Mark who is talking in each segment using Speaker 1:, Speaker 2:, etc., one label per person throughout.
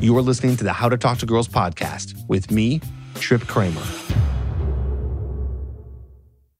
Speaker 1: You are listening to the How to Talk to Girls podcast with me, Trip Kramer.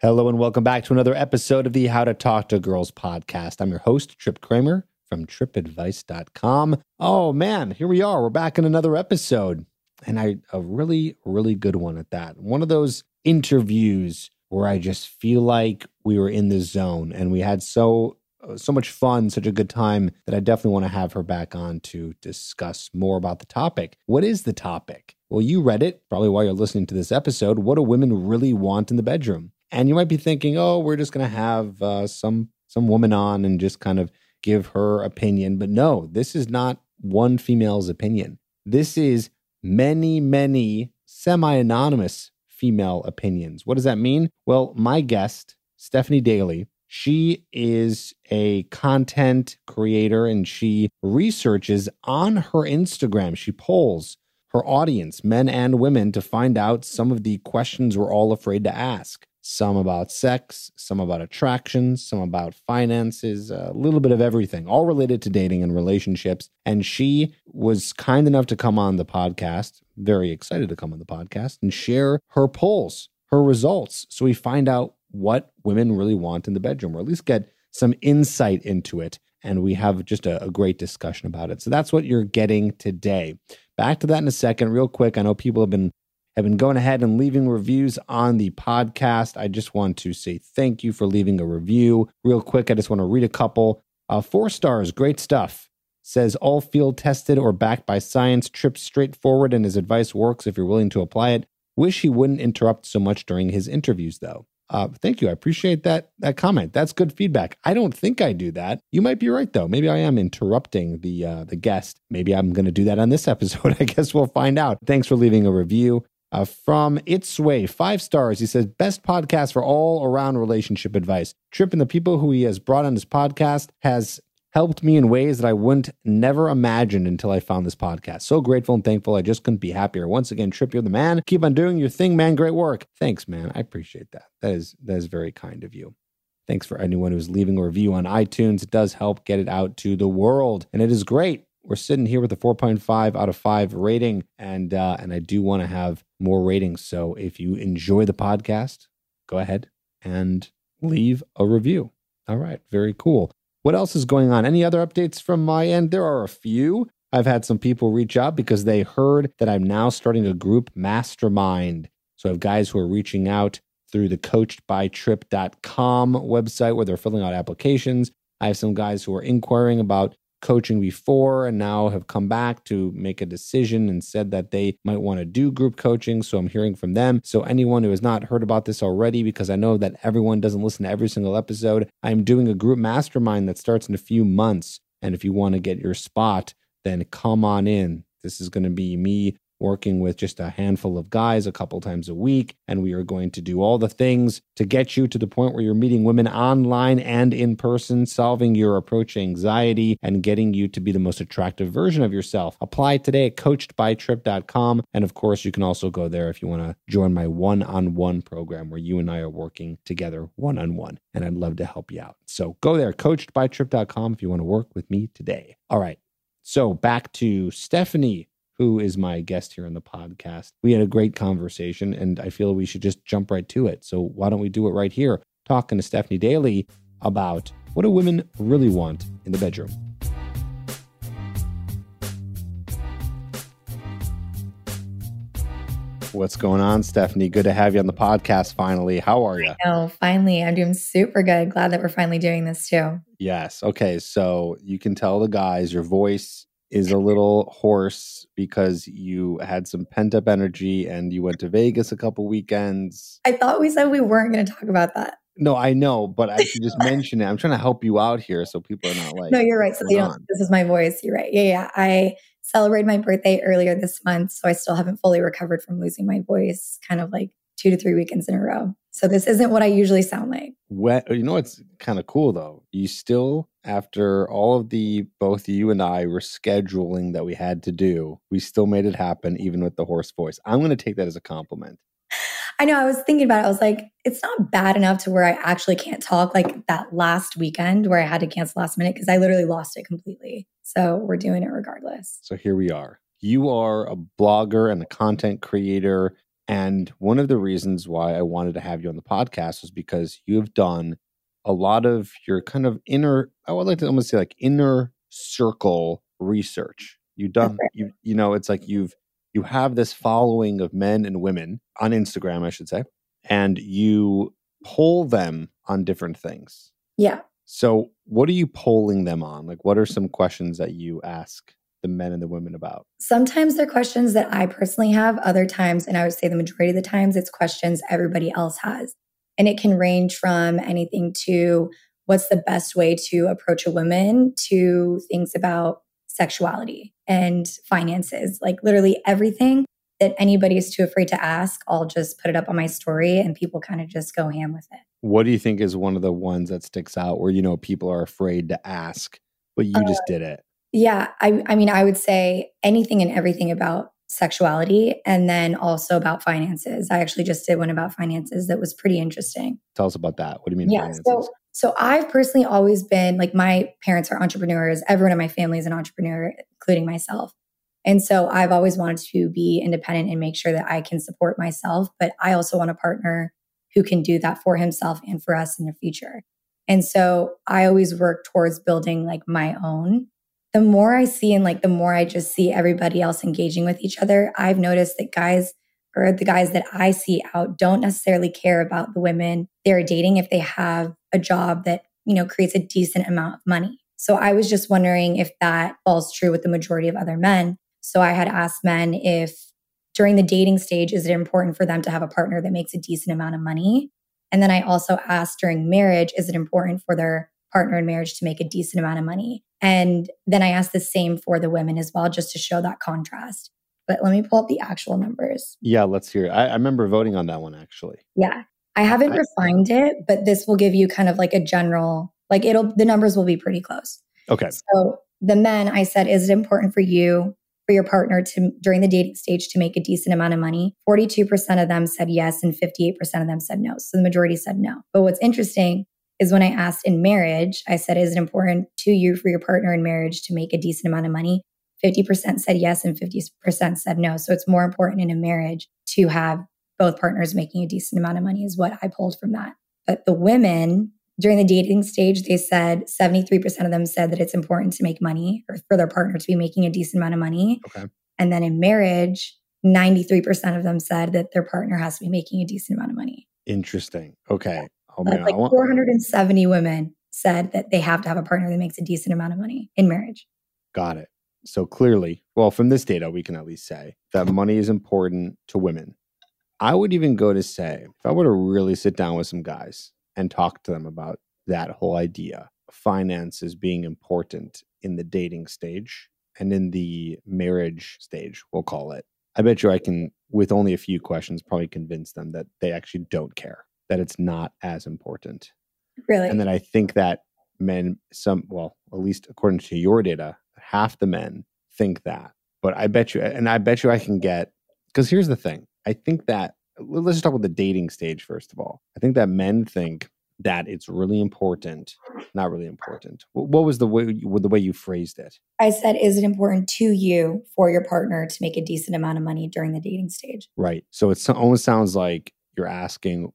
Speaker 1: Hello, and welcome back to another episode of the How to Talk to Girls podcast. I'm your host, Trip Kramer from tripadvice.com. Oh man, here we are. We're back in another episode. And I a really, really good one at that. One of those interviews where I just feel like we were in the zone and we had so so much fun, such a good time that I definitely want to have her back on to discuss more about the topic. What is the topic? Well, you read it, probably while you're listening to this episode. What do women really want in the bedroom? And you might be thinking, oh, we're just going to have uh, some some woman on and just kind of give her opinion. But no, this is not one female's opinion. This is many, many semi anonymous female opinions. What does that mean? Well, my guest, Stephanie Daly, she is a content creator and she researches on her Instagram. She polls her audience, men and women, to find out some of the questions we're all afraid to ask some about sex, some about attraction, some about finances, a little bit of everything, all related to dating and relationships. And she was kind enough to come on the podcast, very excited to come on the podcast and share her polls, her results. So we find out what women really want in the bedroom, or at least get some insight into it. And we have just a, a great discussion about it. So that's what you're getting today. Back to that in a second, real quick. I know people have been have been going ahead and leaving reviews on the podcast. I just want to say thank you for leaving a review. Real quick, I just want to read a couple. Uh, four stars, great stuff. Says all field tested or backed by science, trips straightforward, and his advice works if you're willing to apply it. Wish he wouldn't interrupt so much during his interviews, though. Uh, thank you. I appreciate that that comment. That's good feedback. I don't think I do that. You might be right though. Maybe I am interrupting the uh, the guest. Maybe I'm going to do that on this episode. I guess we'll find out. Thanks for leaving a review. Uh, from Its Way, five stars. He says, best podcast for all around relationship advice. Trip and the people who he has brought on his podcast has helped me in ways that I wouldn't never imagined until I found this podcast. So grateful and thankful. I just couldn't be happier. Once again, Trip, you're the man. Keep on doing your thing, man. Great work. Thanks, man. I appreciate that. That is that is very kind of you. Thanks for anyone who's leaving a review on iTunes. It does help get it out to the world, and it is great we're sitting here with a 4.5 out of 5 rating and uh, and I do want to have more ratings so if you enjoy the podcast go ahead and leave a review all right very cool what else is going on? Any other updates from my end? There are a few. I've had some people reach out because they heard that I'm now starting a group mastermind. So I have guys who are reaching out through the coachedbytrip.com website where they're filling out applications. I have some guys who are inquiring about coaching before and now have come back to make a decision and said that they might want to do group coaching. So I'm hearing from them. So anyone who has not heard about this already, because I know that everyone doesn't listen to every single episode, I'm doing a group mastermind that starts in a few months. And if you want to get your spot, then come on in. This is going to be me working with just a handful of guys a couple times a week. And we are going to do all the things to get you to the point where you're meeting women online and in person, solving your approach anxiety and getting you to be the most attractive version of yourself. Apply today at coachedbytrip.com. And of course, you can also go there if you want to join my one on one program where you and I are working together one on one. And I'd love to help you out. So go there, coachedbytrip.com if you want to work with me today. All right. So back to Stephanie who is my guest here on the podcast. We had a great conversation, and I feel we should just jump right to it. So, why don't we do it right here? Talking to Stephanie Daly about what do women really want in the bedroom? What's going on, Stephanie? Good to have you on the podcast finally. How are you?
Speaker 2: Oh, finally. I'm doing super good. Glad that we're finally doing this too.
Speaker 1: Yes. Okay. So you can tell the guys your voice is a little hoarse because you had some pent up energy and you went to Vegas a couple weekends.
Speaker 2: I thought we said we weren't going to talk about that.
Speaker 1: No, I know, but I should just mention it. I'm trying to help you out here so people are not like.
Speaker 2: No, you're right. So they don't. This is my voice. You're right. Yeah, yeah. I celebrated my birthday earlier this month, so I still haven't fully recovered from losing my voice. Kind of like two to three weekends in a row. So this isn't what I usually sound like.
Speaker 1: What you know, it's kind of cool though. You still, after all of the both you and I were scheduling that we had to do, we still made it happen, even with the hoarse voice. I'm going to take that as a compliment.
Speaker 2: I know. I was thinking about it. I was like, it's not bad enough to where I actually can't talk like that last weekend where I had to cancel last minute because I literally lost it completely. So we're doing it regardless.
Speaker 1: So here we are you are a blogger and a content creator. And one of the reasons why I wanted to have you on the podcast was because you have done a lot of your kind of inner, I would like to almost say like inner circle research. You've done, you, you know, it's like you've, you have this following of men and women on Instagram, I should say, and you poll them on different things.
Speaker 2: Yeah.
Speaker 1: So, what are you polling them on? Like, what are some questions that you ask the men and the women about?
Speaker 2: Sometimes they're questions that I personally have. Other times, and I would say the majority of the times, it's questions everybody else has. And it can range from anything to what's the best way to approach a woman to things about sexuality and finances, like literally everything that anybody is too afraid to ask. I'll just put it up on my story and people kind of just go ham with it.
Speaker 1: What do you think is one of the ones that sticks out where, you know, people are afraid to ask, but you uh, just did it?
Speaker 2: Yeah. I, I mean, I would say anything and everything about sexuality and then also about finances. I actually just did one about finances that was pretty interesting.
Speaker 1: Tell us about that. What do you mean?
Speaker 2: Yeah.
Speaker 1: Finances?
Speaker 2: So, so I've personally always been like my parents are entrepreneurs. Everyone in my family is an entrepreneur, including myself. And so I've always wanted to be independent and make sure that I can support myself, but I also want a partner who can do that for himself and for us in the future. And so I always work towards building like my own. The more I see and like the more I just see everybody else engaging with each other, I've noticed that guys or the guys that I see out don't necessarily care about the women they're dating if they have a job that, you know, creates a decent amount of money. So I was just wondering if that falls true with the majority of other men. So I had asked men if during the dating stage, is it important for them to have a partner that makes a decent amount of money? And then I also asked during marriage, is it important for their partner in marriage to make a decent amount of money? And then I asked the same for the women as well, just to show that contrast. But let me pull up the actual numbers.
Speaker 1: Yeah, let's hear. It. I, I remember voting on that one actually.
Speaker 2: Yeah. I haven't I, refined it, but this will give you kind of like a general, like it'll, the numbers will be pretty close.
Speaker 1: Okay.
Speaker 2: So the men, I said, is it important for you for your partner to during the dating stage to make a decent amount of money 42% of them said yes and 58% of them said no so the majority said no but what's interesting is when i asked in marriage i said is it important to you for your partner in marriage to make a decent amount of money 50% said yes and 50% said no so it's more important in a marriage to have both partners making a decent amount of money is what i pulled from that but the women during the dating stage, they said 73% of them said that it's important to make money or for their partner to be making a decent amount of money.
Speaker 1: Okay.
Speaker 2: And then in marriage, 93% of them said that their partner has to be making a decent amount of money.
Speaker 1: Interesting. Okay.
Speaker 2: Oh, man, like 470 women said that they have to have a partner that makes a decent amount of money in marriage.
Speaker 1: Got it. So clearly, well, from this data, we can at least say that money is important to women. I would even go to say, if I were to really sit down with some guys and talk to them about that whole idea. Finances being important in the dating stage and in the marriage stage, we'll call it. I bet you I can, with only a few questions, probably convince them that they actually don't care, that it's not as important.
Speaker 2: Really?
Speaker 1: And then I think that men, some, well, at least according to your data, half the men think that. But I bet you, and I bet you I can get, because here's the thing I think that let's just talk about the dating stage first of all. I think that men think that it's really important, not really important. What was the way the way you phrased it?
Speaker 2: I said, is it important to you for your partner to make a decent amount of money during the dating stage?
Speaker 1: Right. So it almost sounds like you're asking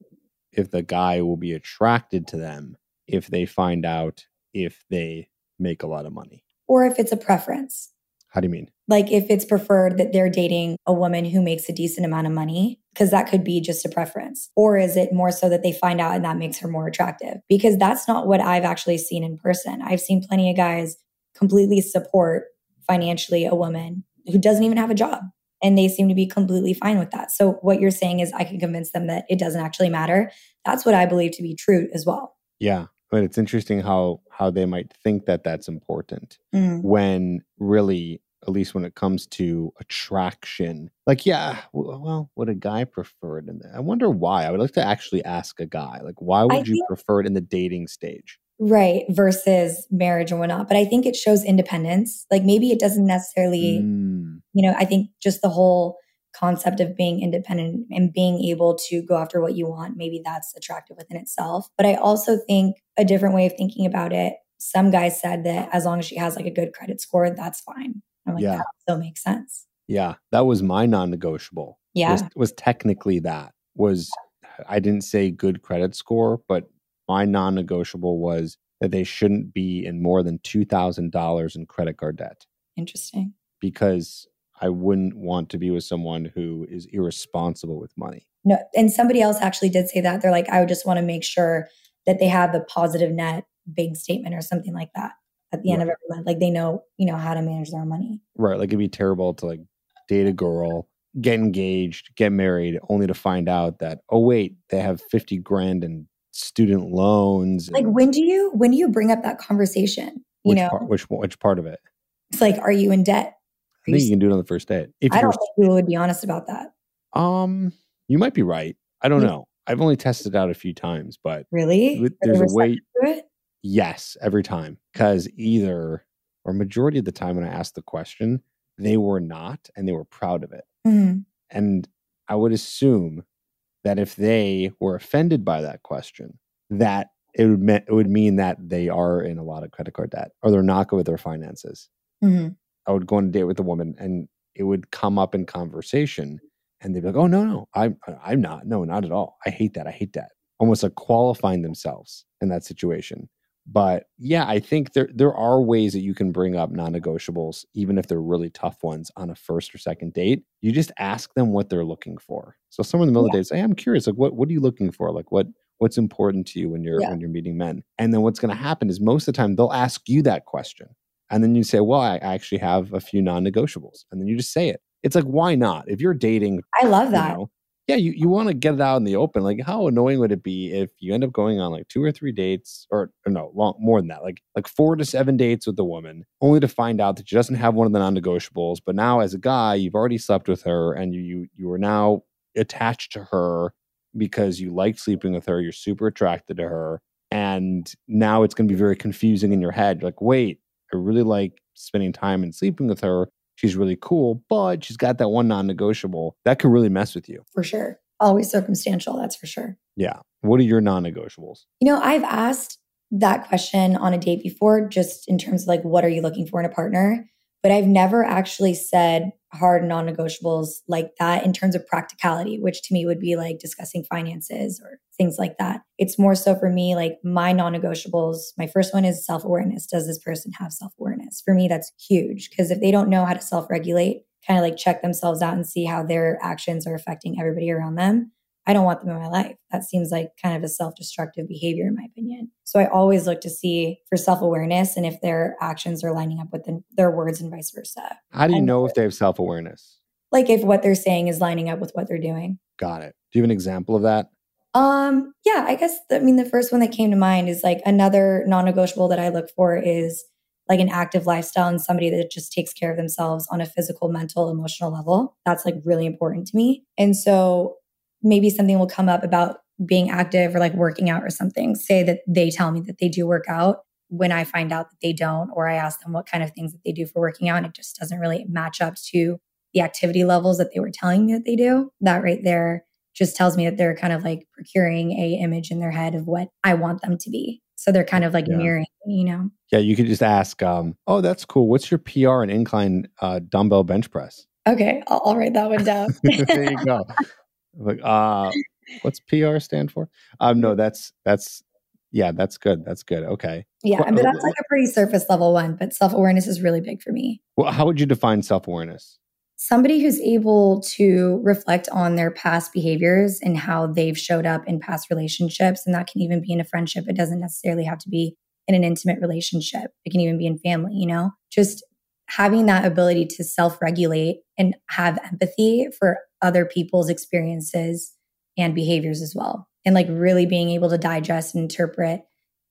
Speaker 1: if the guy will be attracted to them if they find out if they make a lot of money,
Speaker 2: or if it's a preference.
Speaker 1: How do you mean?
Speaker 2: Like if it's preferred that they're dating a woman who makes a decent amount of money, because that could be just a preference. Or is it more so that they find out and that makes her more attractive? Because that's not what I've actually seen in person. I've seen plenty of guys completely support financially a woman who doesn't even have a job. And they seem to be completely fine with that. So, what you're saying is, I can convince them that it doesn't actually matter. That's what I believe to be true as well.
Speaker 1: Yeah but it's interesting how how they might think that that's important
Speaker 2: mm.
Speaker 1: when really at least when it comes to attraction. Like, yeah, well, would a guy prefer it? And I wonder why. I would like to actually ask a guy, like, why would I you think, prefer it in the dating stage?
Speaker 2: Right, versus marriage and whatnot. But I think it shows independence. Like, maybe it doesn't necessarily, mm. You know, I think just the whole concept of being independent and being able to go after what you want, maybe that's attractive within itself. But I also think a different way of thinking about it some guys said that as long as she has like a good credit score, that's fine. I'm like, yeah. that still makes sense.
Speaker 1: Yeah, that was my non-negotiable.
Speaker 2: Yeah.
Speaker 1: Was, was technically that was I didn't say good credit score, but my non-negotiable was that they shouldn't be in more than $2,000 in credit card debt
Speaker 2: Interesting.
Speaker 1: because I wouldn't want to be with someone who is irresponsible with money.
Speaker 2: No, and somebody else actually did say that. They're like, I would just want to make sure that they have a positive net bank statement or something like that at the end of
Speaker 1: Right.
Speaker 2: every month. Like they know, you know, how to manage their money.
Speaker 1: Right. Like it'd be terrible to like date a girl, get engaged, get married, only to find out that, oh wait, they have 50 grand in student loans.
Speaker 2: Like when do you when do you bring up that conversation? You
Speaker 1: which
Speaker 2: know,
Speaker 1: part, which which part of it?
Speaker 2: it's like, are you in debt?
Speaker 1: I
Speaker 2: you
Speaker 1: think you can do it on the first date. If
Speaker 2: I don't think people would be honest about that.
Speaker 1: um you might be right. I don't
Speaker 2: Yeah.
Speaker 1: know. I've only tested out a few times, but
Speaker 2: Really?
Speaker 1: with- there's a way
Speaker 2: to it?
Speaker 1: yes, every time. Because either or majority of the time when I asked the question, they were not and they were proud of it.
Speaker 2: Mhm.
Speaker 1: And I would assume that if they were offended by that question, that it would me- it would mean that they are in a lot of credit card debt or they're not good with their finances.
Speaker 2: Mhm.
Speaker 1: I would go on a date with a woman and it would come up in conversation and they'd be like, "Oh no, no, I'm I'm not. No, not at all. I hate that. I hate that." Almost like qualifying themselves in that situation. But yeah, I think there there are ways that you can bring up non-negotiables, even if they're really tough ones, on a first or second date. You just ask them what they're looking for. So someone in the middle of the say, hey, "I'm curious. Like, what what are you looking for? Like, what what's important to you when you're
Speaker 2: Yeah.
Speaker 1: when you're meeting men?" And then what's going to happen is most of the time they'll ask you that question, and then you say, "Well, I actually have a few non-negotiables," and then you just say it. It's like, why not? If you're dating,
Speaker 2: I love
Speaker 1: you
Speaker 2: that.
Speaker 1: know, yeah, you, you want to get it out in the open. Like, how annoying would it be if you end up going on like two or three dates, or, or no, long, more than that, like like four to seven dates with a woman, only to find out that she doesn't have one of the non-negotiables. But now, as a guy, you've already slept with her, and you you you are now attached to her because you like sleeping with her. You're super attracted to her, and now it's going to be very confusing in your head. You're like, wait, I really like spending time and sleeping with her. She's really cool, but she's got that one non-negotiable that could really mess with you.
Speaker 2: For sure. Always circumstantial, that's for sure.
Speaker 1: Yeah. What are your non-negotiables?
Speaker 2: You know, I've asked that question on a date before, just in terms of like, what are you looking for in a partner? But I've never actually said hard non negotiables like that in terms of practicality, which to me would be like discussing finances or things like that. It's more so for me, like my non negotiables. My first one is self awareness. Does this person have self awareness? For me, that's huge because if they don't know how to self regulate, kind of like check themselves out and see how their actions are affecting everybody around them, I don't want them in my life. That seems like kind of a self destructive behavior, in my opinion. So I always look to see for self awareness and if their actions are lining up with the, their words and vice versa.
Speaker 1: How do you
Speaker 2: And-
Speaker 1: know if they have self-awareness?
Speaker 2: Like if what they're saying is lining up with what they're doing.
Speaker 1: Got it. Do you have an example of that?
Speaker 2: Um, yeah, I guess, the, I mean, the first one that came to mind is like another non negotiable that I look for is like an active lifestyle and somebody that just takes care of themselves on a physical, mental, emotional level. That's like really important to me. And so maybe something will come up about being active or like working out or something. Say that they tell me that they do work out when I find out that they don't, or I ask them what kind of things that they do for working out, and it just doesn't really match up to the activity levels that they were telling me that they do. That right there just tells me that they're kind of like procuring a image in their head of what I want them to be. So they're kind of like
Speaker 1: Yeah.
Speaker 2: mirroring, you know.
Speaker 1: Yeah, you could just ask, um, oh, that's cool. What's your PR and incline uh, dumbbell bench press?
Speaker 2: Okay, I'll, I'll write that one down.
Speaker 1: there you go. Like, uh, what's PR stand for? Um, no, that's that's yeah, that's good. That's good. Okay.
Speaker 2: yeah,
Speaker 1: Well,
Speaker 2: but that's like a pretty surface level one. But self awareness is really big for me.
Speaker 1: Well, how would you define self awareness?
Speaker 2: somebody who's able to reflect on their past behaviors and how they've showed up in past relationships. And that can even be in a friendship. It doesn't necessarily have to be in an intimate relationship, it can even be in family, you know? Just having that ability to self regulate and have empathy for other people's experiences and behaviors as well. And like really being able to digest and interpret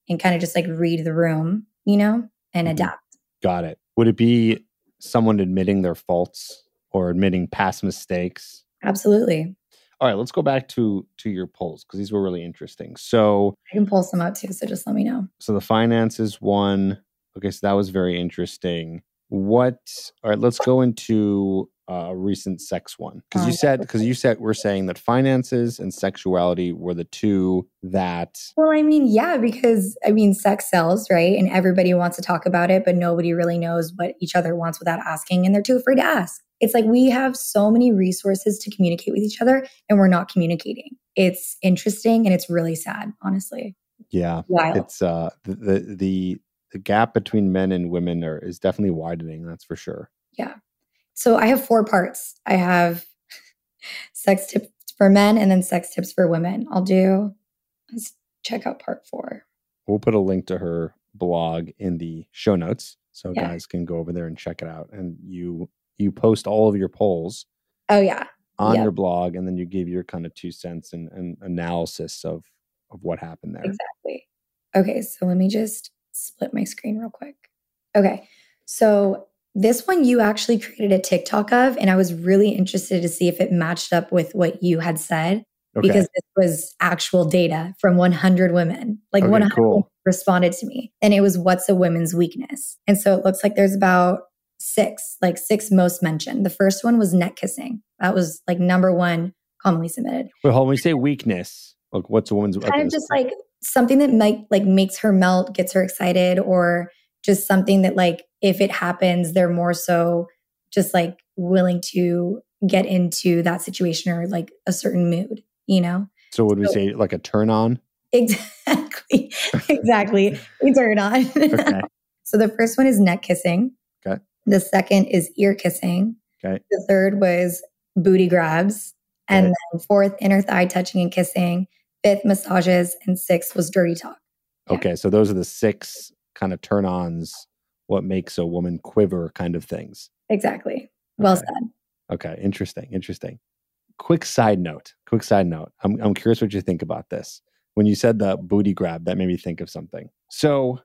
Speaker 2: and kind of just like read the room, you know, and
Speaker 1: Mhm.
Speaker 2: adapt.
Speaker 1: Got it. Would it be someone admitting their faults or admitting past mistakes?
Speaker 2: Absolutely.
Speaker 1: All right, let's go back to to your polls because these were really interesting. So,
Speaker 2: I can pull some out too. So just let me know.
Speaker 1: so the finances one. Okay, so that was very interesting. What? All right, let's go into a recent sex one because
Speaker 2: Oh,
Speaker 1: you said because you said we're saying that finances and sexuality were the two that
Speaker 2: Well, I mean, yeah, because I mean, sex sells, right? And everybody wants to talk about it, but nobody really knows what each other wants without asking. And they're too afraid to ask. It's like we have so many resources to communicate with each other and we're not communicating. It's interesting and it's really sad, honestly.
Speaker 1: yeah
Speaker 2: Wild.
Speaker 1: it's uh the, the the the gap between men and women are is definitely widening that's for sure
Speaker 2: So I have four parts. I have sex tips for men and then sex tips for women. I'll do, let's check out part four.
Speaker 1: we'll put a link to her blog in the show notes so
Speaker 2: Yeah.
Speaker 1: guys can go over there and check it out and you you post all of your polls
Speaker 2: Oh, yeah.
Speaker 1: on
Speaker 2: Yep.
Speaker 1: your blog and then you give your kind of two cents and, and analysis of of what happened there
Speaker 2: Exactly. Okay, so let me just split my screen real quick. Okay, so this one you actually created a TikTok of, and I was really interested to see if it matched up with what you had said
Speaker 1: okay
Speaker 2: because this was actual data from 100 women. Like
Speaker 1: Okay,
Speaker 2: 100
Speaker 1: cool.
Speaker 2: responded to me, and it was what's a woman's weakness. And so it looks like there's about six, like six most mentioned. The first one was neck kissing. That was like number one commonly submitted.
Speaker 1: Wait, hold on. When you say weakness, like what's a woman's
Speaker 2: kind of just like something that might like makes her melt, gets her excited, or just something that like if it happens, they're more so just like willing to get into that situation or like a certain mood, you know?
Speaker 1: so would we
Speaker 2: so-
Speaker 1: say like a turn on?
Speaker 2: Exactly. exactly. We turn on.
Speaker 1: Okay.
Speaker 2: so the first one is neck kissing.
Speaker 1: Okay.
Speaker 2: The second is ear kissing.
Speaker 1: Okay.
Speaker 2: The third was booty grabs. And then fourth, inner thigh touching and kissing. Fifth, massages. And sixth was dirty talk. Yeah.
Speaker 1: Okay. So those are the six kind of turn ons, what makes a woman quiver kind of things.
Speaker 2: Exactly. Well
Speaker 1: Okay.
Speaker 2: said.
Speaker 1: Okay. Interesting. Interesting. Quick side note. Quick side note. I'm, I'm curious what you think about this. When you said the booty grab, that made me think of something. So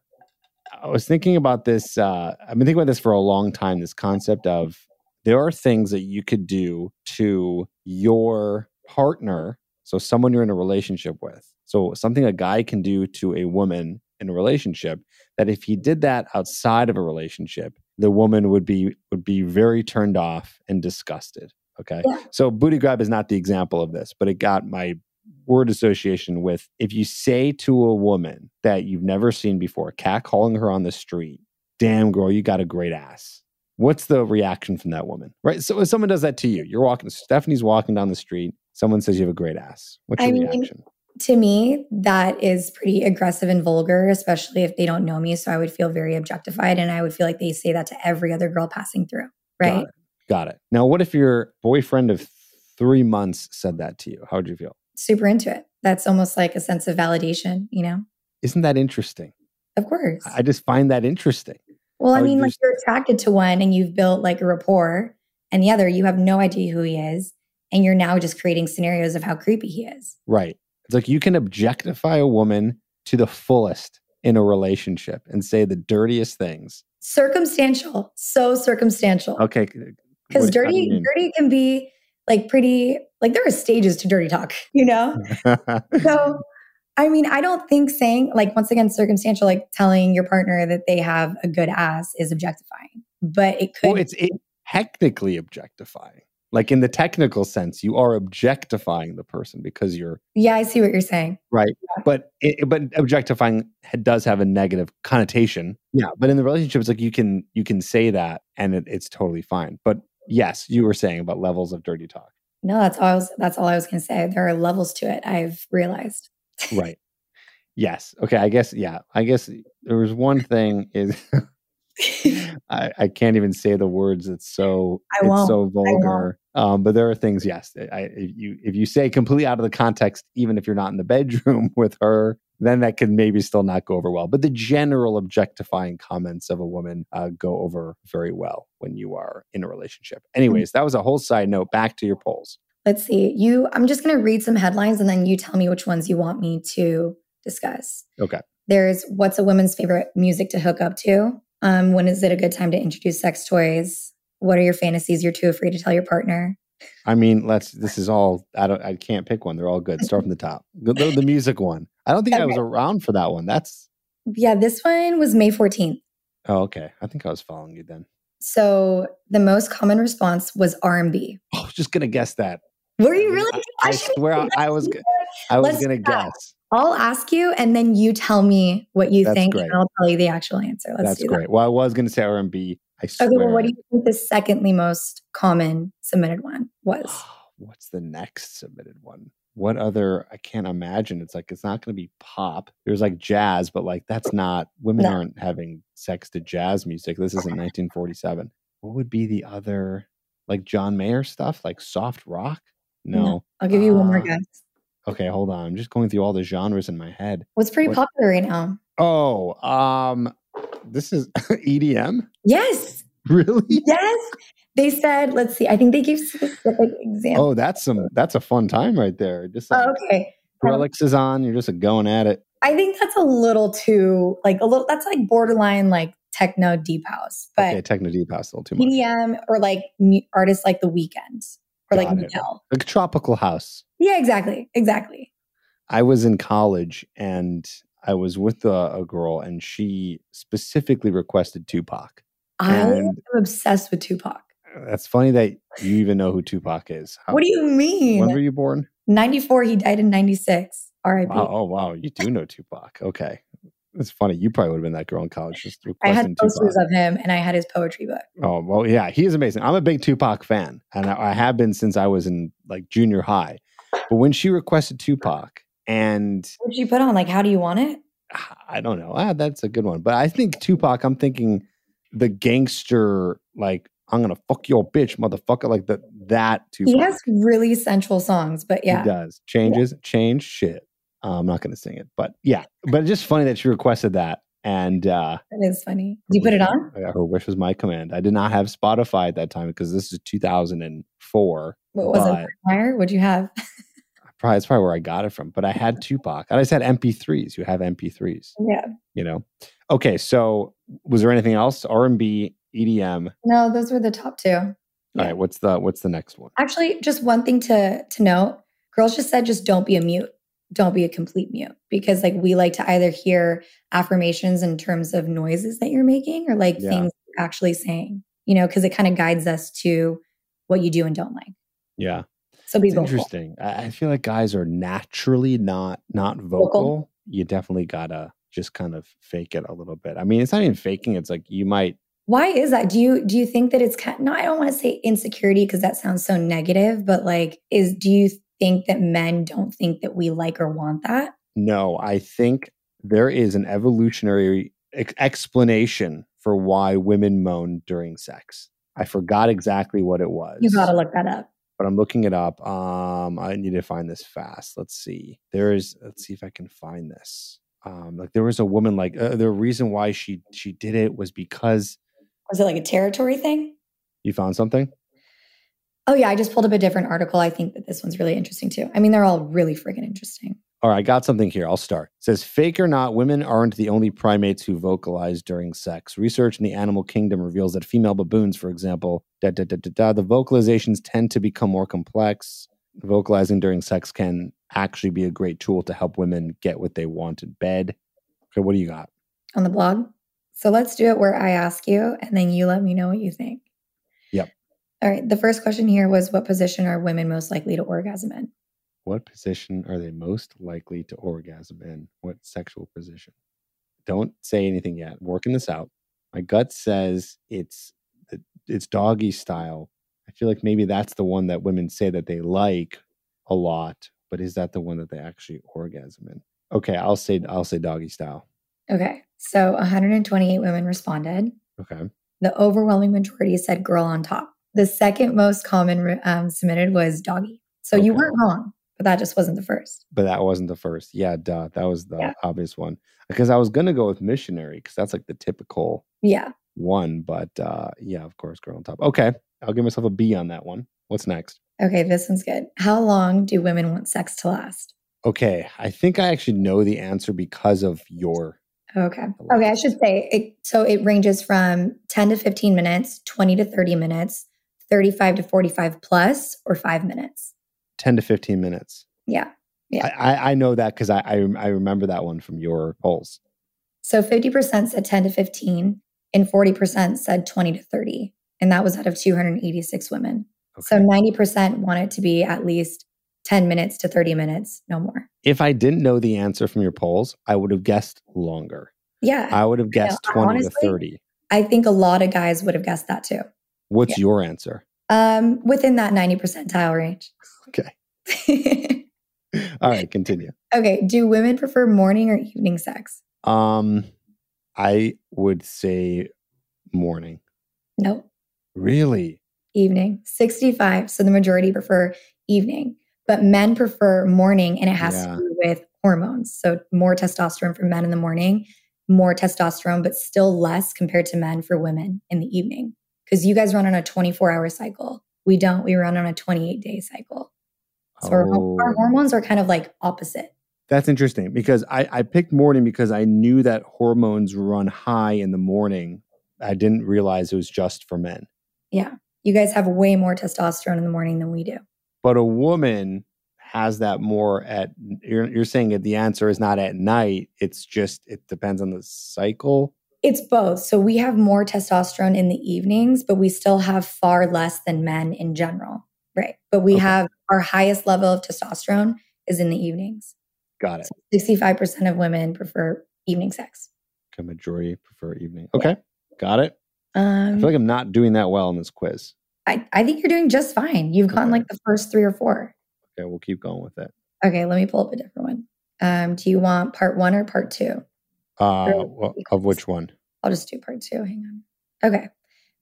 Speaker 1: I was thinking about this. Uh, I've been thinking about this for a long time this concept of there are things that you could do to your partner. So, someone you're in a relationship with. So, something a guy can do to a woman in a relationship that if he did that outside of a relationship, the woman would be would be very turned off and disgusted. Okay.
Speaker 2: Yeah.
Speaker 1: So booty grab is not the example of this, but it got my word association with if you say to a woman that you've never seen before, cat calling her on the street, damn girl, you got a great ass. What's the reaction from that woman? Right. So if someone does that to you, you're walking, Stephanie's walking down the street, someone says you have a great ass. What's
Speaker 2: I
Speaker 1: your
Speaker 2: mean,
Speaker 1: reaction?
Speaker 2: To me, that is pretty aggressive and vulgar, especially if they don't know me. So I would feel very objectified and I would feel like they say that to every other girl passing through. Right.
Speaker 1: Got it. Got it. Now, what if your boyfriend of three months said that to you? How would you feel?
Speaker 2: Super into it. That's almost like a sense of validation, you know?
Speaker 1: Isn't that interesting?
Speaker 2: Of course.
Speaker 1: I just find that interesting.
Speaker 2: well, I
Speaker 1: I
Speaker 2: mean, like you're attracted to one and you've built like a rapport, and the other, you have no idea who he is. And you're now just creating scenarios of how creepy he is.
Speaker 1: Right. It's like you can objectify a woman to the fullest in a relationship and say the dirtiest things.
Speaker 2: Circumstantial. So circumstantial.
Speaker 1: Okay.
Speaker 2: Because
Speaker 1: what- how do
Speaker 2: dirty, dirty can be like pretty, like there are stages to dirty talk, you know? so i mean i don't think saying like once again circumstantial like telling your partner that they have a good ass is objectifying but it could
Speaker 1: well, it's it, technically objectifying. Like in the technical sense, you are objectifying the person because you're
Speaker 2: yeah i see what you're saying
Speaker 1: right. But it, but objectifying does have a negative connotation. Yeah. But in the relationship, it's like you can you can say that and it, it's totally fine. But yes, you were saying about levels of dirty talk.
Speaker 2: no that's all i was that's all i was going to say there are levels to it i've realized
Speaker 1: right yes okay i guess yeah i guess there was one thing is I, I can't even say the words it's so it's so vulgar um but there are things yes I, if you if you say completely out of the context even if you're not in the bedroom with her then that can maybe still not go over well but the general objectifying comments of a woman uh, go over very well when you are in a relationship. Anyways that was a whole side note back to your polls.
Speaker 2: Let's see you i'm just going to read some headlines and then you tell me which ones you want me to discuss.
Speaker 1: Okay.
Speaker 2: There's what's a woman's favorite music to hook up to um, when is it a good time to introduce sex toys what are your fantasies you're too afraid to tell your partner
Speaker 1: I mean, let's. This is all. I don't. I can't pick one. They're all good. Start from the top. The, the, music one. I don't think I was around for that one. That's.
Speaker 2: Yeah, this one was May 14th.
Speaker 1: Oh, okay. I think I was following you then.
Speaker 2: So the most common response was R&B.
Speaker 1: I was just gonna guess that.
Speaker 2: Were you really?
Speaker 1: I, I swear I, I was. I was
Speaker 2: Let's
Speaker 1: gonna
Speaker 2: that.
Speaker 1: guess.
Speaker 2: I'll ask you, and then you tell me what you
Speaker 1: That's
Speaker 2: think,
Speaker 1: great.
Speaker 2: and I'll tell you the actual answer. Let's
Speaker 1: That's
Speaker 2: do
Speaker 1: great. Well, I was gonna say R and B. I
Speaker 2: that.
Speaker 1: swear.
Speaker 2: Okay, well, what do you think the secondly most common submitted one was?
Speaker 1: What's the next submitted one? What other? I can't imagine. It's like it's not going to be pop. There's like jazz, but like that's not. Women
Speaker 2: No.
Speaker 1: aren't having sex to jazz music. This isn't 1947. What would be the other? Like John Mayer stuff, like soft rock? No.
Speaker 2: No. I'll give you one more
Speaker 1: Uh,
Speaker 2: guess.
Speaker 1: Okay, hold on. I'm just going through all the genres in my head.
Speaker 2: What's pretty
Speaker 1: what-
Speaker 2: popular right now?
Speaker 1: Oh, um, this is EDM.
Speaker 2: Yes,
Speaker 1: Really?
Speaker 2: yes. They said, let's see. I think they gave specific examples.
Speaker 1: Oh, that's some. That's a fun time right there. Just like
Speaker 2: Oh, okay.
Speaker 1: Skrillex is on. You're just going at it.
Speaker 2: I think that's a little too like a little. That's like borderline like techno deep house, but
Speaker 1: okay, techno deep house a little too much.
Speaker 2: EDM or like artists like The Weeknd or like
Speaker 1: Got it.
Speaker 2: Miguel.
Speaker 1: Like tropical house.
Speaker 2: Yeah, exactly, exactly.
Speaker 1: I was in college and I was with a, a girl, and she specifically requested Tupac.
Speaker 2: I am obsessed with Tupac.
Speaker 1: That's funny that you even know who Tupac is. How-
Speaker 2: What do you mean?
Speaker 1: When were you born?
Speaker 2: 94, he died in 96. RIP.
Speaker 1: Wow, oh wow, you do know Tupac. Okay, it's funny. You probably would have been that girl in college just
Speaker 2: I had posters
Speaker 1: Tupac.
Speaker 2: of him and I had his poetry book.
Speaker 1: Oh well, yeah, he is amazing. I'm a big Tupac fan, and I, I have been since I was in like junior high. But when she requested Tupac, and
Speaker 2: What did you put on? Like, how do you want it?
Speaker 1: I don't know, ah, that's a good one. But I think Tupac. I'm thinking the gangster, like I'm gonna fuck your bitch, motherfucker, like the that Tupac.
Speaker 2: He has really sensual songs, but yeah.
Speaker 1: He does changes, change shit. Uh, I'm not gonna sing it, but yeah. But it's just funny that she requested that, and uh
Speaker 2: That is funny. Did you put it on?
Speaker 1: Yeah, her wish was my command. I did not have Spotify at that time because this is 2004.
Speaker 2: What was it? Fire? What'd you have?
Speaker 1: Probably that's probably where I got it from. But I had Tupac. And I just had MP3s. You have MP3s,
Speaker 2: yeah.
Speaker 1: you know. Okay, so was there anything else? R and B, EDM.
Speaker 2: No, those were the top two.
Speaker 1: All
Speaker 2: Yeah.
Speaker 1: right, what's the what's the next one?
Speaker 2: Actually, just one thing to to note. Girls just said just don't be a mute. Don't be a complete mute because like we like to either hear affirmations in terms of noises that you're making or like
Speaker 1: Yeah.
Speaker 2: things you're actually saying, you know, because it kind of guides us to what you do and don't like.
Speaker 1: Yeah,
Speaker 2: So be vocal.
Speaker 1: interesting. I, feel like guys are naturally not not vocal. You definitely gotta just kind of fake it a little bit. I mean, it's not even faking. It's like you might
Speaker 2: Why is that? Do you do you think that it's kind no, I don't want to say insecurity because that sounds so negative, but like is do you think that men don't think that we like or want that?
Speaker 1: No, I think there is an evolutionary ex- explanation for why women moan during sex. I forgot exactly what it was.
Speaker 2: You got to look that up.
Speaker 1: but I'm looking it up. Um, I need to find this fast. Let's see. There is. Let's see if I can find this. Um, like there was a woman. Like uh, the reason why she she did it was because
Speaker 2: Was it like a territory thing?
Speaker 1: you found something.
Speaker 2: Oh yeah, I just pulled up a different article. I think that this one's really interesting too. I mean, they're all really freaking interesting.
Speaker 1: All right, I got something here. I'll start. It says, fake or not, women aren't the only primates who vocalize during sex. Research in the animal kingdom reveals that female baboons, for example, da, da, da, da, da, the vocalizations tend to become more complex. Vocalizing during sex can actually be a great tool to help women get what they want in bed. Okay, what do you got?
Speaker 2: on the blog. So let's do it where I ask you and then you let me know what you think. All right. The first question here was what position are women most likely to orgasm in?
Speaker 1: What position are they most likely to orgasm in? What sexual position? Don't say anything yet. Working this out. My gut says it's it's doggy style. I feel like maybe that's the one that women say that they like a lot, but is that the one that they actually orgasm in? Okay, I'll say I'll say doggy style.
Speaker 2: Okay. So 128 women responded.
Speaker 1: Okay.
Speaker 2: The overwhelming majority said girl on top. The second most common um, submitted was doggy. So you weren't wrong, but that just wasn't the first.
Speaker 1: But that wasn't the first. Yeah, duh. That was the
Speaker 2: Yeah.
Speaker 1: obvious one. Because I was gonna go with missionary, because that's like the typical
Speaker 2: Yeah.
Speaker 1: one, but uh yeah, of course, girl on top. Okay. I'll give myself a B on that one. What's next?
Speaker 2: Okay. This one's good. How long do women want sex to last?
Speaker 1: Okay. I think I actually know the answer because of your
Speaker 2: Okay. Okay. I should say it. So it ranges from 10 to 15 minutes, 20 to 30 minutes, 35 to 45 plus, or five minutes.
Speaker 1: 10 to 15 minutes.
Speaker 2: Yeah. Yeah.
Speaker 1: I, I, know that because I, I I remember that one from your polls.
Speaker 2: So 50% said 10 to 15, and 40% said 20 to 30. And that was out of 286 women. So 90% want it to be at least 10 minutes to 30 minutes, no more.
Speaker 1: If I didn't know the answer from your polls, I would have guessed longer.
Speaker 2: Yeah.
Speaker 1: I would have
Speaker 2: know.
Speaker 1: guessed 20 to 30.
Speaker 2: I think a lot of guys would have guessed that too.
Speaker 1: What's your answer?
Speaker 2: Um, within that 90 percentile range.
Speaker 1: Okay. All right, continue.
Speaker 2: okay. Do women prefer morning or evening sex?
Speaker 1: Um, I would say morning.
Speaker 2: No,
Speaker 1: Really?
Speaker 2: evening. 65. So the majority prefer evening, but men prefer morning and it has
Speaker 1: Yeah.
Speaker 2: to do with hormones. So more testosterone for men in the morning, more testosterone, but still less compared to men for women in the evening. Because you guys run on a 24 hour cycle. We don't. We run on a 28 day cycle. So our, our
Speaker 1: Oh.
Speaker 2: hormones are kind of like opposite.
Speaker 1: That's interesting because I, I picked morning because I knew that hormones run high in the morning. I didn't realize it was just for men.
Speaker 2: Yeah. You guys have way more testosterone in the morning than we do.
Speaker 1: But a woman has that more at you're, you're saying that the answer is not at night. It's just it depends on the cycle.
Speaker 2: It's both. So we have more testosterone in the evenings, but we still have far less than men in general. Right. But we
Speaker 1: Okay.
Speaker 2: have our highest level of testosterone is in the evenings.
Speaker 1: Got it.
Speaker 2: 65% of women prefer evening sex.
Speaker 1: Okay, majority prefer evening. Okay. Got it. I
Speaker 2: Um,
Speaker 1: feel like I'm not doing that well in this quiz.
Speaker 2: I, I think you're doing just fine. You've gotten like the first three or four.
Speaker 1: Okay, we'll keep going with it.
Speaker 2: Okay, let me pull up a different one. Um, do you want part one or part two?
Speaker 1: Uh, of which one?
Speaker 2: I'll just do part two. Hang on. Okay.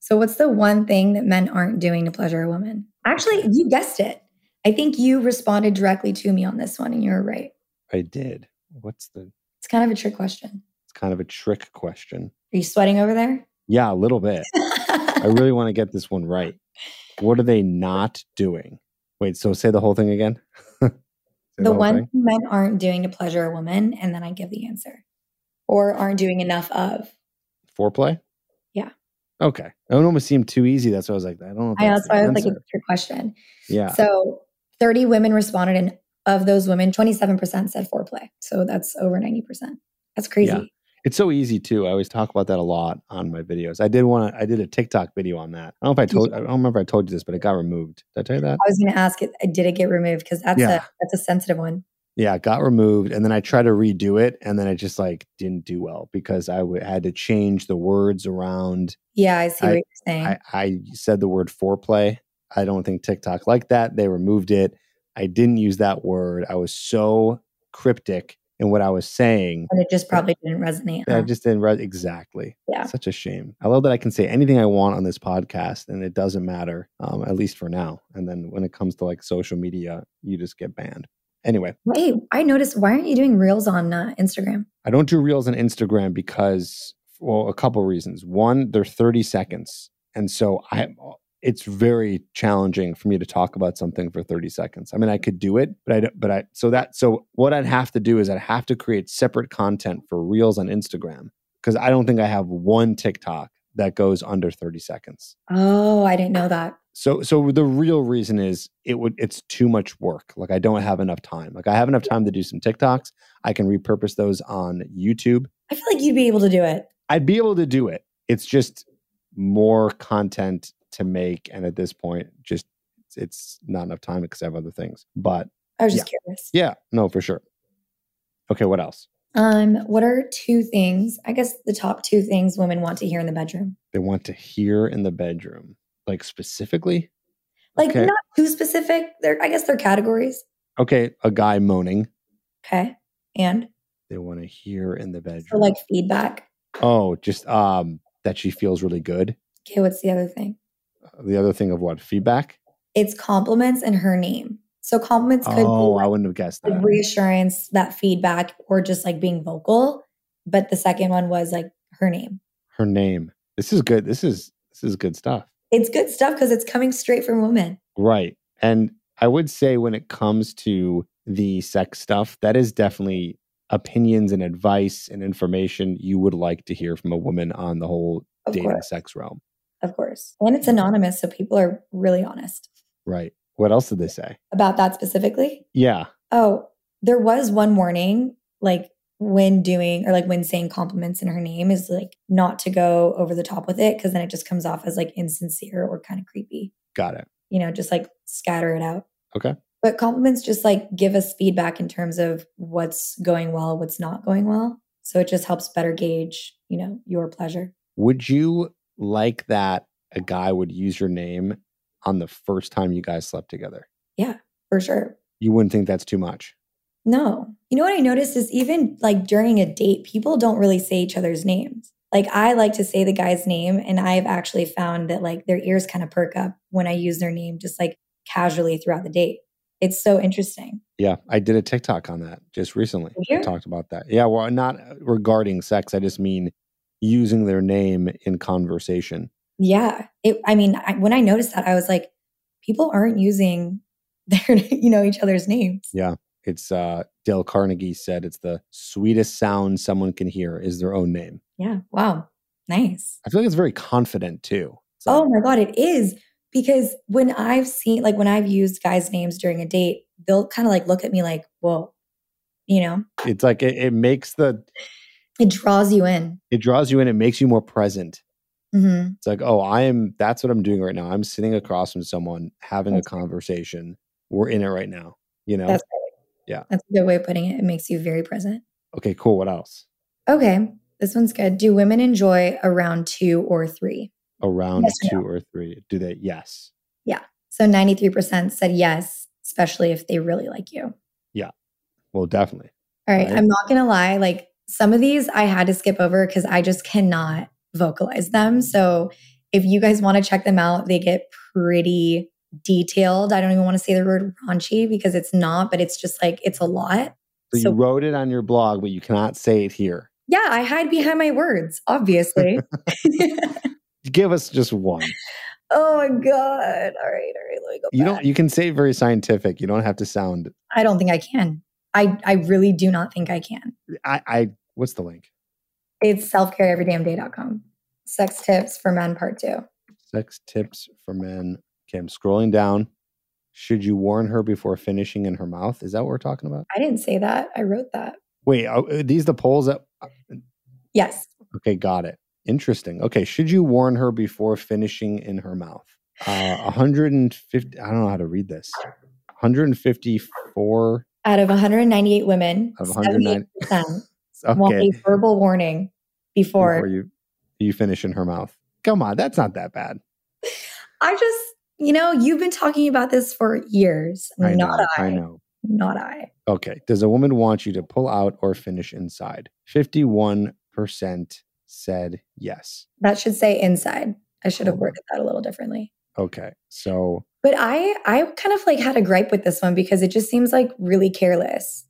Speaker 2: So, what's the one thing that men aren't doing to pleasure a woman? Actually, you guessed it. I think you responded directly to me on this one, and you were right.
Speaker 1: I did. What's the?
Speaker 2: It's kind of a trick question.
Speaker 1: It's kind of a trick question.
Speaker 2: Are you sweating over there?
Speaker 1: Yeah, a little bit. I really want to get this one right. What are they not doing? Wait, so say the whole thing again.
Speaker 2: The
Speaker 1: whole
Speaker 2: one
Speaker 1: thing
Speaker 2: men aren't doing to pleasure a woman, and then I give the answer, or aren't doing enough of.
Speaker 1: foreplay.
Speaker 2: Yeah.
Speaker 1: Okay. I know it almost seemed too easy. That's why I was like, I don't know. If
Speaker 2: I
Speaker 1: that's
Speaker 2: that's why I was like, it's a trick question.
Speaker 1: yeah.
Speaker 2: So, 30 women responded, and of those women, 27% said foreplay. So, that's over 90%. That's crazy.
Speaker 1: Yeah. It's so easy too. I always talk about that a lot on my videos. I did one. I did a TikTok video on that. I don't know if I told.
Speaker 2: you?
Speaker 1: I don't remember if I told you this, but it got removed. Did I tell you that?
Speaker 2: I was going to ask it, did it get removed? Because that's
Speaker 1: Yeah.
Speaker 2: a that's a sensitive one.
Speaker 1: Yeah, it got removed, and then I tried to redo it, and then it just like didn't do well because I w- had to change the words around.
Speaker 2: Yeah, I see
Speaker 1: I-
Speaker 2: what you're saying.
Speaker 1: I, I said the word foreplay. I don't think TikTok liked that. They removed it. I didn't use that word. I was so cryptic in what I was saying.
Speaker 2: and it just probably didn't resonate.
Speaker 1: that I just didn't read exactly.
Speaker 2: Yeah.
Speaker 1: Such a shame. I love that I can say anything I want on this podcast and it doesn't matter, um, at least for now. And then when it comes to like social media, you just get banned. Anyway,
Speaker 2: Wait, I noticed. Why aren't you doing reels on uh, Instagram?
Speaker 1: I don't do reels on Instagram because, well, a couple reasons. One, they're 30 seconds. And so I, it's very challenging for me to talk about something for 30 seconds. I mean, I could do it, but I, don't- but I, so that, so what I'd have to do is I'd have to create separate content for reels on Instagram because I don't think I have one TikTok that goes under 30 seconds.
Speaker 2: Oh, I didn't know that.
Speaker 1: So so the real reason is it would it's too much work. Like I don't have enough time. Like I have enough time to do some TikToks. I can repurpose those on YouTube.
Speaker 2: I feel like you'd be able to do it.
Speaker 1: I'd be able to do it. It's just more content to make and at this point just it's, it's not enough time because I have other things. But
Speaker 2: I was just curious.
Speaker 1: yeah, no, for sure. Okay, what else?
Speaker 2: Um, what are two things? I guess the top two things women want to hear in the bedroom.
Speaker 1: They want to hear in the bedroom. Like specifically?
Speaker 2: Like
Speaker 1: Okay.
Speaker 2: not too specific. They're I guess they're categories.
Speaker 1: Okay, a guy moaning.
Speaker 2: Okay. And
Speaker 1: They want to hear in the bedroom.
Speaker 2: for like feedback.
Speaker 1: oh, just um that she feels really good.
Speaker 2: Okay, what's the other thing?
Speaker 1: The other thing of what? Feedback?
Speaker 2: It's compliments and her name. So compliments could
Speaker 1: Oh,
Speaker 2: be
Speaker 1: I wouldn't have guessed that.
Speaker 2: reassurance, that feedback, or just like being vocal. But the second one was like her name.
Speaker 1: Her name. This is good. This is this is good stuff.
Speaker 2: It's good stuff because it's coming straight from women.
Speaker 1: Right. And I would say when it comes to the sex stuff, that is definitely opinions and advice and information you would like to hear from a woman on the whole
Speaker 2: Of
Speaker 1: dating
Speaker 2: course.
Speaker 1: sex realm.
Speaker 2: Of course. And it's anonymous. So people are really honest
Speaker 1: Right. What else did they say?
Speaker 2: about that specifically.
Speaker 1: Yeah.
Speaker 2: Oh, there was one warning, like when doing or like when saying compliments in her name is like not to go over the top with it because then it just comes off as like insincere or kind of creepy.
Speaker 1: Got it.
Speaker 2: You know, just like scatter it out.
Speaker 1: Okay.
Speaker 2: But compliments just like give us feedback in terms of what's going well, what's not going well. So it just helps better gauge, you know, your pleasure.
Speaker 1: Would you like that a guy would use your name on the first time you guys slept together?
Speaker 2: Yeah, for sure.
Speaker 1: You wouldn't think that's too much.
Speaker 2: No. You know what I noticed is even like during a date, people don't really say each other's names. Like I like to say the guy's name, and I've actually found that like their ears kind of perk up when I use their name just like casually throughout the date. It's so interesting.
Speaker 1: Yeah, I did a TikTok on that just recently. I talked about that. Yeah, well, not regarding sex. I just mean using their name in conversation.
Speaker 2: Yeah. It, I mean, I, when I noticed that, I was like, people aren't using their, you know, each other's names.
Speaker 1: Yeah. It's uh Dale Carnegie said it's the sweetest sound someone can hear is their own name.
Speaker 2: Yeah. Wow. Nice.
Speaker 1: I feel like it's very confident too. So,
Speaker 2: Oh my God, it is. Because when I've seen, like, when I've used guys' names during a date, they'll kind of like look at me like, whoa, you know,
Speaker 1: it's like it, it makes the
Speaker 2: it draws you in.
Speaker 1: it draws you in, it makes you more present.
Speaker 2: Hmm
Speaker 1: It's like, oh, I am that's what I'm doing right now. I'm sitting across from someone having
Speaker 2: That's
Speaker 1: a conversation. We're in it right now. You know?
Speaker 2: That's right.
Speaker 1: Yeah.
Speaker 2: That's a good way of putting it. It makes you very present.
Speaker 1: okay, cool. What else?
Speaker 2: Okay. This one's good. Do women enjoy around two or three?
Speaker 1: Around
Speaker 2: Yes or
Speaker 1: two or three. Do they? Yes. Yeah.
Speaker 2: So 93% said yes, especially if they really like you. Yeah.
Speaker 1: Well, definitely.
Speaker 2: All right.
Speaker 1: Right.
Speaker 2: I'm not going to lie. Like some of these I had to skip over because I just cannot vocalize them. Mm-hmm. So if you guys want to check them out, they get pretty detailed. I don't even want to say the word raunchy because it's not, but it's just like, it's a lot.
Speaker 1: So,
Speaker 2: So-
Speaker 1: you wrote it on your blog, but you cannot say it here.
Speaker 2: Yeah, I hide behind my words, obviously.
Speaker 1: Give us just one.
Speaker 2: oh my God. All right. All right. Let me go
Speaker 1: You
Speaker 2: back.
Speaker 1: don't you can say it very scientific. You don't have to sound
Speaker 2: I don't think I can. I, I really do not think I can.
Speaker 1: I I what's the link?
Speaker 2: It's selfcareeverydamnday.com. Sex tips for men, part two.
Speaker 1: Sex tips for men. Okay, I'm scrolling down. Should you warn her before finishing in her mouth? Is that what we're talking about?
Speaker 2: I didn't say that. I wrote that.
Speaker 1: Wait, are are these the polls that uh,
Speaker 2: Yes.
Speaker 1: Okay, got it. Interesting. Okay, should you warn her before finishing in her mouth? Uh 150 I don't know how to read this. 154
Speaker 2: Out of 198 women,
Speaker 1: Out of 109
Speaker 2: 78% want a verbal warning before.
Speaker 1: before you you finish in her mouth. Come on, that's not that bad.
Speaker 2: I just, you know, you've been talking about this for years.
Speaker 1: I know.
Speaker 2: not I.
Speaker 1: I know.
Speaker 2: Not I.
Speaker 1: Okay. Does a woman want you to pull out or finish inside? 51% said yes.
Speaker 2: That should say inside. I should have
Speaker 1: Oh.
Speaker 2: worded that a little differently.
Speaker 1: Okay. So,
Speaker 2: But I I kind of like had a gripe with this one because it just seems like really careless.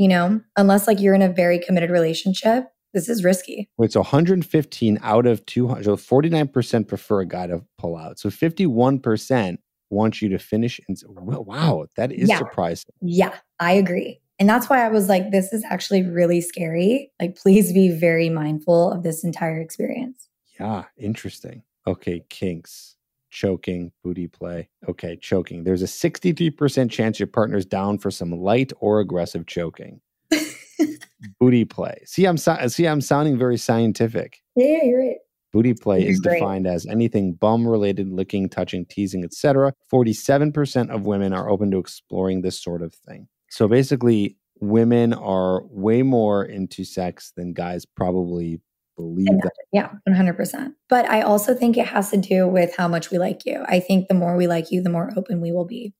Speaker 2: You know, unless like you're in a very committed relationship, this is risky.
Speaker 1: wait, so 115 out of 200, so 49% prefer a guy to pull out. So 51% want you to finish. And well, wow, that is
Speaker 2: Yeah.
Speaker 1: surprising.
Speaker 2: Yeah, I agree. And that's why I was like, this is actually really scary. Like, please be very mindful of this entire experience.
Speaker 1: Yeah, interesting. Okay, kinks, choking, booty play. Okay, choking. There's a 63% chance your partner's down for some light or aggressive choking. booty play. See, I'm so- see, I'm sounding very scientific.
Speaker 2: Yeah, you're right.
Speaker 1: Booty play
Speaker 2: You're
Speaker 1: is
Speaker 2: great.
Speaker 1: defined as anything bum related, licking, touching, teasing, etc. 47% of women are open to exploring this sort of thing. So basically, women are way more into sex than guys probably believe that.
Speaker 2: Yeah, 100%. But I also think it has to do with how much we like you. I think the more we like you, the more open we will be.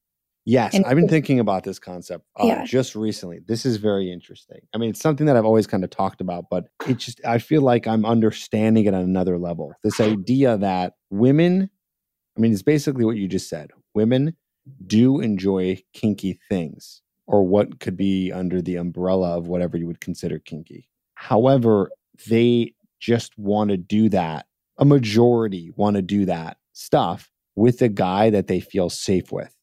Speaker 1: Yes,
Speaker 2: And
Speaker 1: I've been thinking about this concept uh,
Speaker 2: Yeah.
Speaker 1: just recently. This is very interesting. I mean, it's something that I've always kind of talked about, but it just, I feel like I'm understanding it on another level. This idea that women, I mean, it's basically what you just said. Women do enjoy kinky things or what could be under the umbrella of whatever you would consider kinky. However, they just want to do that. A majority want to do that stuff with a guy that they feel safe with.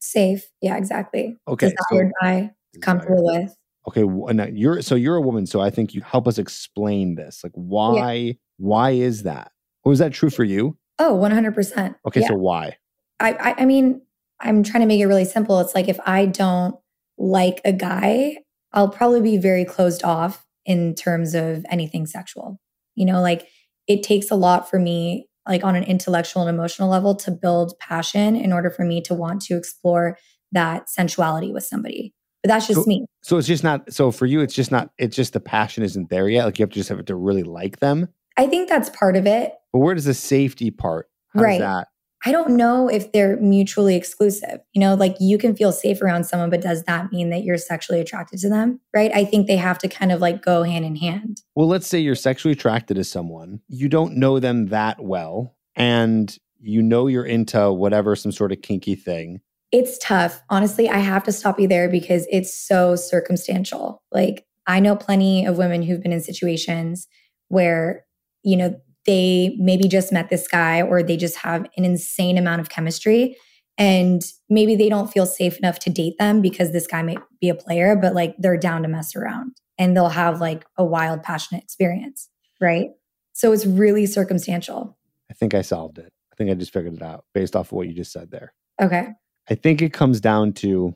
Speaker 2: Safe. Yeah, exactly.
Speaker 1: Okay. so-
Speaker 2: Desired by, comfortable with.
Speaker 1: Okay, now you're so you're a woman, so I think you help us explain this. Like why why is that? Was that true for you?
Speaker 2: Oh, 100%.
Speaker 1: Okay,
Speaker 2: Yeah.
Speaker 1: so why?
Speaker 2: I, I I mean, I'm trying to make it really simple. It's like if I don't like a guy, I'll probably be very closed off in terms of anything sexual. You know, like it takes a lot for me, like on an intellectual and emotional level, to build passion in order for me to want to explore that sensuality with somebody. But that's just
Speaker 1: so,
Speaker 2: me.
Speaker 1: So it's just not, so for you, it's just not, it's just the passion isn't there yet. Like you have to just have to really like them.
Speaker 2: I think that's part of it.
Speaker 1: But where does the safety part? How
Speaker 2: right. I don't know if they're mutually exclusive. You know, like you can feel safe around someone, but does that mean that you're sexually attracted to them? Right. I think they have to kind of like go hand in hand.
Speaker 1: Well, let's say you're sexually attracted to someone, you don't know them that well, and you know you're into whatever, some sort of kinky thing.
Speaker 2: It's tough. Honestly, I have to stop you there because it's so circumstantial. Like, I know plenty of women who've been in situations where, you know, they maybe just met this guy or they just have an insane amount of chemistry and maybe they don't feel safe enough to date them because this guy might be a player but like they're down to mess around and they'll have like a wild passionate experience. Right. So it's really circumstantial.
Speaker 1: I think i solved it. I think i just figured it out based off of what you just said there.
Speaker 2: Okay.
Speaker 1: I think it comes down to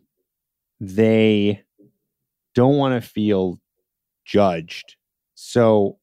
Speaker 1: they don't want to feel judged. So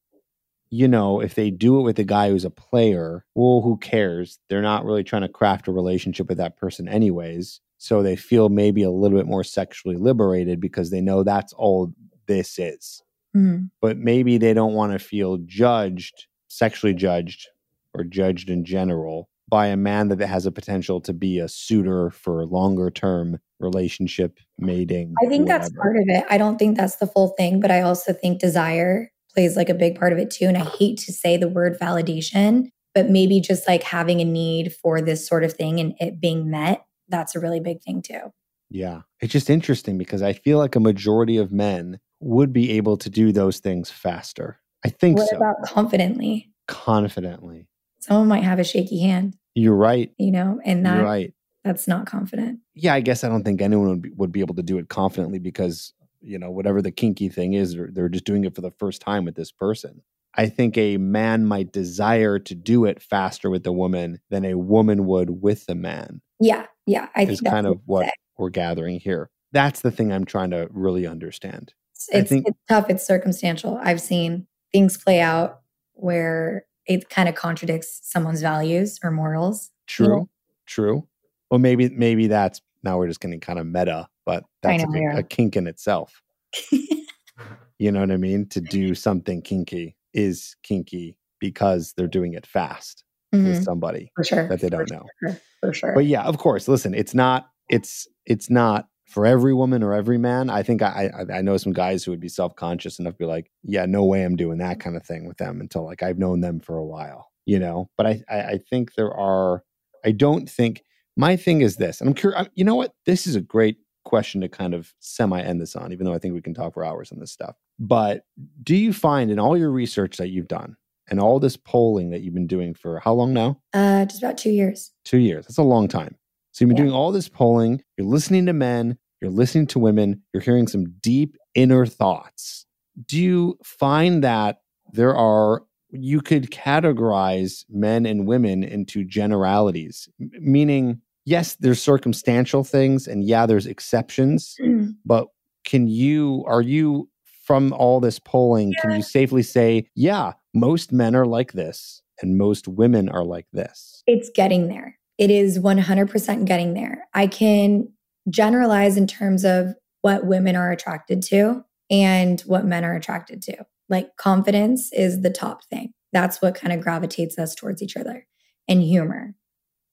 Speaker 1: you know, if they do it with a guy who's a player, well, who cares? They're not really trying to craft a relationship with that person, anyways. So they feel maybe a little bit more sexually liberated because they know that's all this is. Mm-hmm. But maybe they don't want to feel judged, sexually judged, or judged in general by a man that has a potential to be a suitor for longer term relationship mating.
Speaker 2: I think whatever. that's part of it. I don't think that's the full thing, but I also think desire plays like a big part of it too. And I hate to say the word validation, but maybe just like having a need for this sort of thing and it being met, that's a really big thing too.
Speaker 1: Yeah. It's just interesting because I feel like a majority of men would be able to do those things faster. I think
Speaker 2: what
Speaker 1: so.
Speaker 2: about confidently?
Speaker 1: Confidently.
Speaker 2: Someone might have a shaky hand.
Speaker 1: You're right.
Speaker 2: You know, and that,
Speaker 1: You're right.
Speaker 2: That's not confident.
Speaker 1: Yeah, I guess I don't think anyone would be, would be able to do it confidently because you know whatever the kinky thing is they're, they're just doing it for the first time with this person i think a man might desire to do it faster with the woman than a woman would with the man
Speaker 2: yeah yeah
Speaker 1: i think that's kind of what say. we're gathering here that's the thing i'm trying to really understand
Speaker 2: it's, think, it's tough it's circumstantial i've seen things play out where it kind of contradicts someone's values or morals
Speaker 1: true you know? true well maybe maybe that's now we're just getting kind of meta but that's know, a, yeah. a, kink in itself. you know what I mean? To do something kinky is kinky because they're doing it fast mm-hmm. with somebody
Speaker 2: for sure
Speaker 1: that they don't
Speaker 2: for
Speaker 1: know.
Speaker 2: Sure. For sure.
Speaker 1: But yeah, of course. Listen, it's not. It's it's not for every woman or every man. I think I I, I know some guys who would be self conscious enough to be like, yeah, no way I'm doing that kind of thing with them until like I've known them for a while. You know, but I I, I think there are. I don't think my thing is this, and I'm curious. You know what? This is a great question to kind of semi end this on, even though I think we can talk for hours on this stuff. But do you find in all your research that you've done and all this polling that you've been doing for how long now?
Speaker 2: Uh, just about two years.
Speaker 1: Two years. That's a long time. So you've been yeah. doing all this polling, you're listening to men, you're listening to women, you're hearing some deep inner thoughts. Do you find that there are you could categorize men and women into generalities, meaning yes, there's circumstantial things and yeah, there's exceptions, mm. but can you, are you from all this polling, yeah. can you safely say, yeah, most men are like this and most women are like this?
Speaker 2: It's getting there. It is 100% getting there. I can generalize in terms of what women are attracted to and what men are attracted to. Like confidence is the top thing. That's what kind of gravitates us towards each other and humor.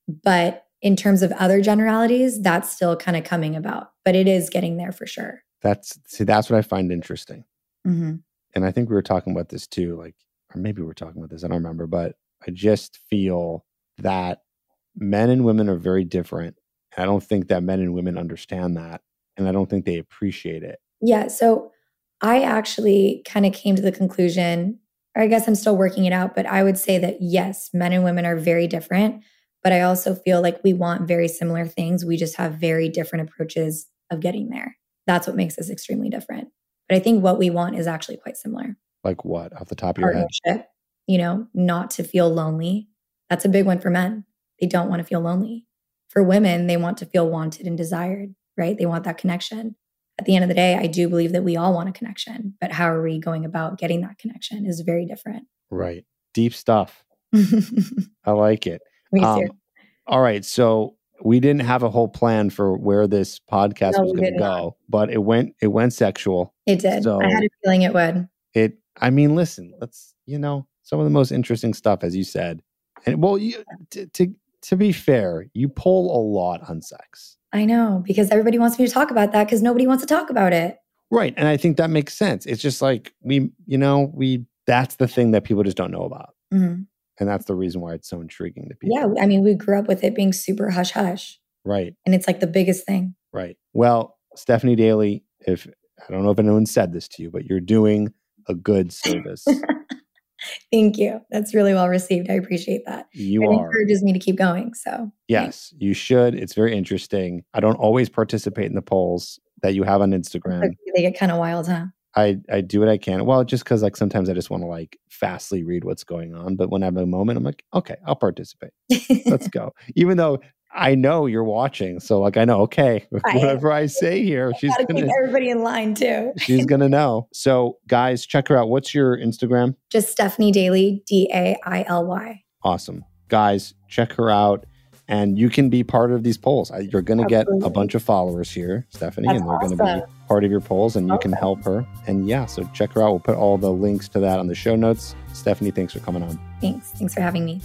Speaker 2: But in terms of other generalities, that's still kind of coming about, but it is getting there for sure.
Speaker 1: That's see, that's what I find interesting. Mm-hmm. And I think we were talking about this too, like, or maybe we are talking about this, I don't remember, but I just feel that men and women are very different. And I don't think that men and women understand that. And I don't think they appreciate it.
Speaker 2: Yeah. So I actually kind of came to the conclusion, or I guess I'm still working it out, but I would say that yes, men and women are very different but I also feel like we want very similar things. We just have very different approaches of getting there. That's what makes us extremely different. But I think what we want is actually quite similar.
Speaker 1: Like what off the top of your head?
Speaker 2: You know, not to feel lonely. That's a big one for men. They don't want to feel lonely. For women, they want to feel wanted and desired, right? They want that connection. At the end of the day, I do believe that we all want a connection, but how are we going about getting that connection is very different.
Speaker 1: Right. Deep stuff. I like it.
Speaker 2: Me too.
Speaker 1: Um, all right. So we didn't have a whole plan for where this podcast
Speaker 2: No,
Speaker 1: was going to
Speaker 2: did not.
Speaker 1: go, but it went it went sexual.
Speaker 2: it did.
Speaker 1: so-
Speaker 2: I had a feeling it would.
Speaker 1: It I mean, listen, let's, you know, some of the most interesting stuff as you said. And well, you to to, to be fair, you pull a lot on sex.
Speaker 2: I know because everybody wants me to talk about that because nobody wants to talk about it.
Speaker 1: Right. And I think that makes sense. It's just like we, you know, we that's the thing that people just don't know about.
Speaker 2: Mhm.
Speaker 1: And that's the reason why it's so intriguing to people.
Speaker 2: Yeah. I mean, we grew up with it being super hush hush,
Speaker 1: Right.
Speaker 2: and it's like the biggest thing.
Speaker 1: Right. Well, Stephanie Daily, if I don't know if anyone said this to you, but you're doing a good service.
Speaker 2: Thank you. That's really well received. I appreciate that.
Speaker 1: You
Speaker 2: it
Speaker 1: are.
Speaker 2: encourages me to keep going. So,
Speaker 1: Yes, you should. It's very interesting. I don't always participate in the polls that you have on Instagram.
Speaker 2: they get kind of wild, huh?
Speaker 1: I, I do what I can. Well, just because like sometimes I just want to like fastly read what's going on. But when I have a moment, I'm like, okay, I'll participate. Let's go. Even though I know you're watching. So like I know, okay,
Speaker 2: I-
Speaker 1: whatever I say here, she's
Speaker 2: Gotta
Speaker 1: gonna
Speaker 2: keep everybody in line too.
Speaker 1: she's gonna know. So guys, check her out. What's your Instagram?
Speaker 2: Just Stephanie Daily, D A I L Y.
Speaker 1: Awesome. Guys, check her out. And you can be part of these polls. You're going to get a bunch of followers here, Stephanie,
Speaker 2: That's
Speaker 1: and they're going to be part of your polls and you can help her. And yeah, so check her out. We'll put all the links to that on the show notes. Stephanie, thanks for coming on.
Speaker 2: Thanks. Thanks for having me.